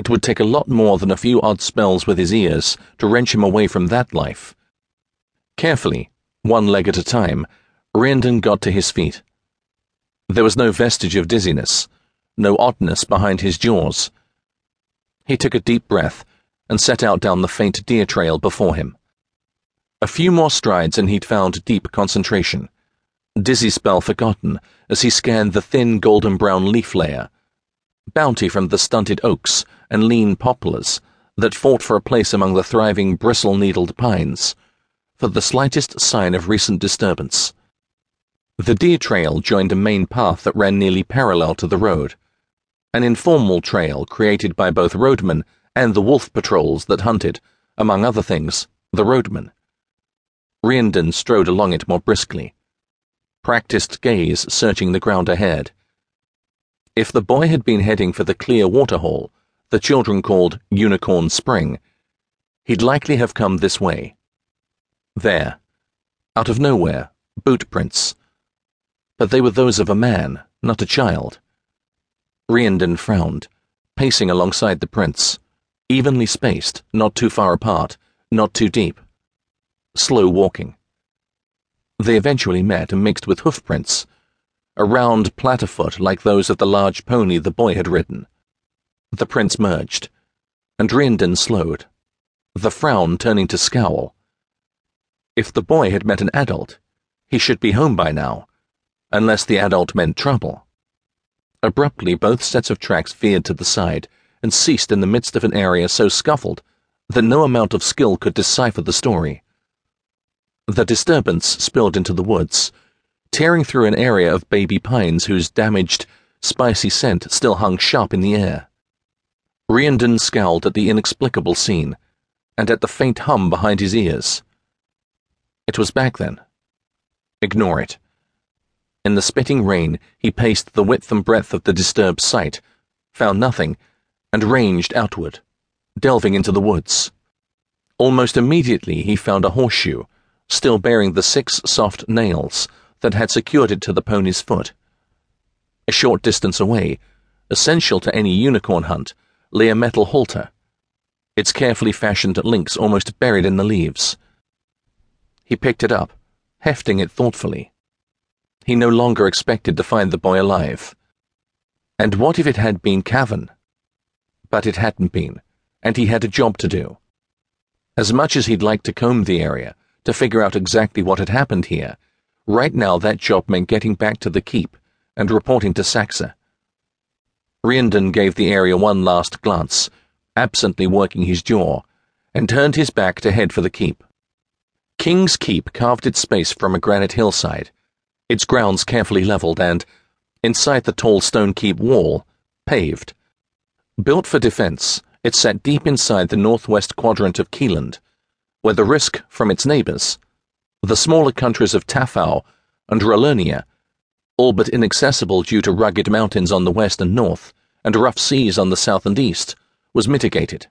It would take a lot more than a few odd spells with his ears to wrench him away from that life. Carefully, one leg at a time, Reandn got to his feet. There was no vestige of dizziness, no oddness behind his jaws. He took a deep breath and set out down the faint deer trail before him. A few more strides and he'd found deep concentration. Dizzy spell forgotten as he scanned the thin golden brown leaf layer, bounty from the stunted oaks and lean poplars that fought for a place among the thriving bristle needled pines, for the slightest sign of recent disturbance. The deer trail joined a main path that ran nearly parallel to the road, an informal trail created by both roadmen and the wolf patrols that hunted, among other things, the roadmen. Reandn strode along it more briskly, practiced gaze searching the ground ahead. If the boy had been heading for the clear waterhole, the children called Unicorn Spring, he'd likely have come this way. There, out of nowhere, boot prints but they were those of a man, not a child. Reandn frowned, pacing alongside the prints, evenly spaced, not too far apart, not too deep. Slow walking. They eventually met and mixed with hoof prints, a round platterfoot like those of the large pony the boy had ridden. The prints merged, and Reandn slowed, the frown turning to scowl. If the boy had met an adult, he should be home by now unless the adult meant trouble. Abruptly, both sets of tracks veered to the side and ceased in the midst of an area so scuffled that no amount of skill could decipher the story. The disturbance spilled into the woods, tearing through an area of baby pines whose damaged, spicy scent still hung sharp in the air. Reandn scowled at the inexplicable scene and at the faint hum behind his ears. It was back then. Ignore it. In the spitting rain, he paced the width and breadth of the disturbed site, found nothing, and ranged outward, delving into the woods. Almost immediately, he found a horseshoe, still bearing the six soft nails that had secured it to the pony's foot. A short distance away, essential to any unicorn hunt, lay a metal halter, its carefully fashioned links almost buried in the leaves. He picked it up, hefting it thoughtfully. He no longer expected to find the boy alive. And what if it had been Cavan? But it hadn't been, and he had a job to do. As much as he'd like to comb the area, to figure out exactly what had happened here, right now that job meant getting back to the keep and reporting to Saxa. Reandn gave the area one last glance, absently working his jaw, and turned his back to head for the keep. King's Keep carved its space from a granite hillside its grounds carefully levelled and, inside the tall stone keep wall, paved. Built for defence, it sat deep inside the northwest quadrant of Keland, where the risk from its neighbours, the smaller countries of Tafau and Ralernia, all but inaccessible due to rugged mountains on the west and north and rough seas on the south and east, was mitigated.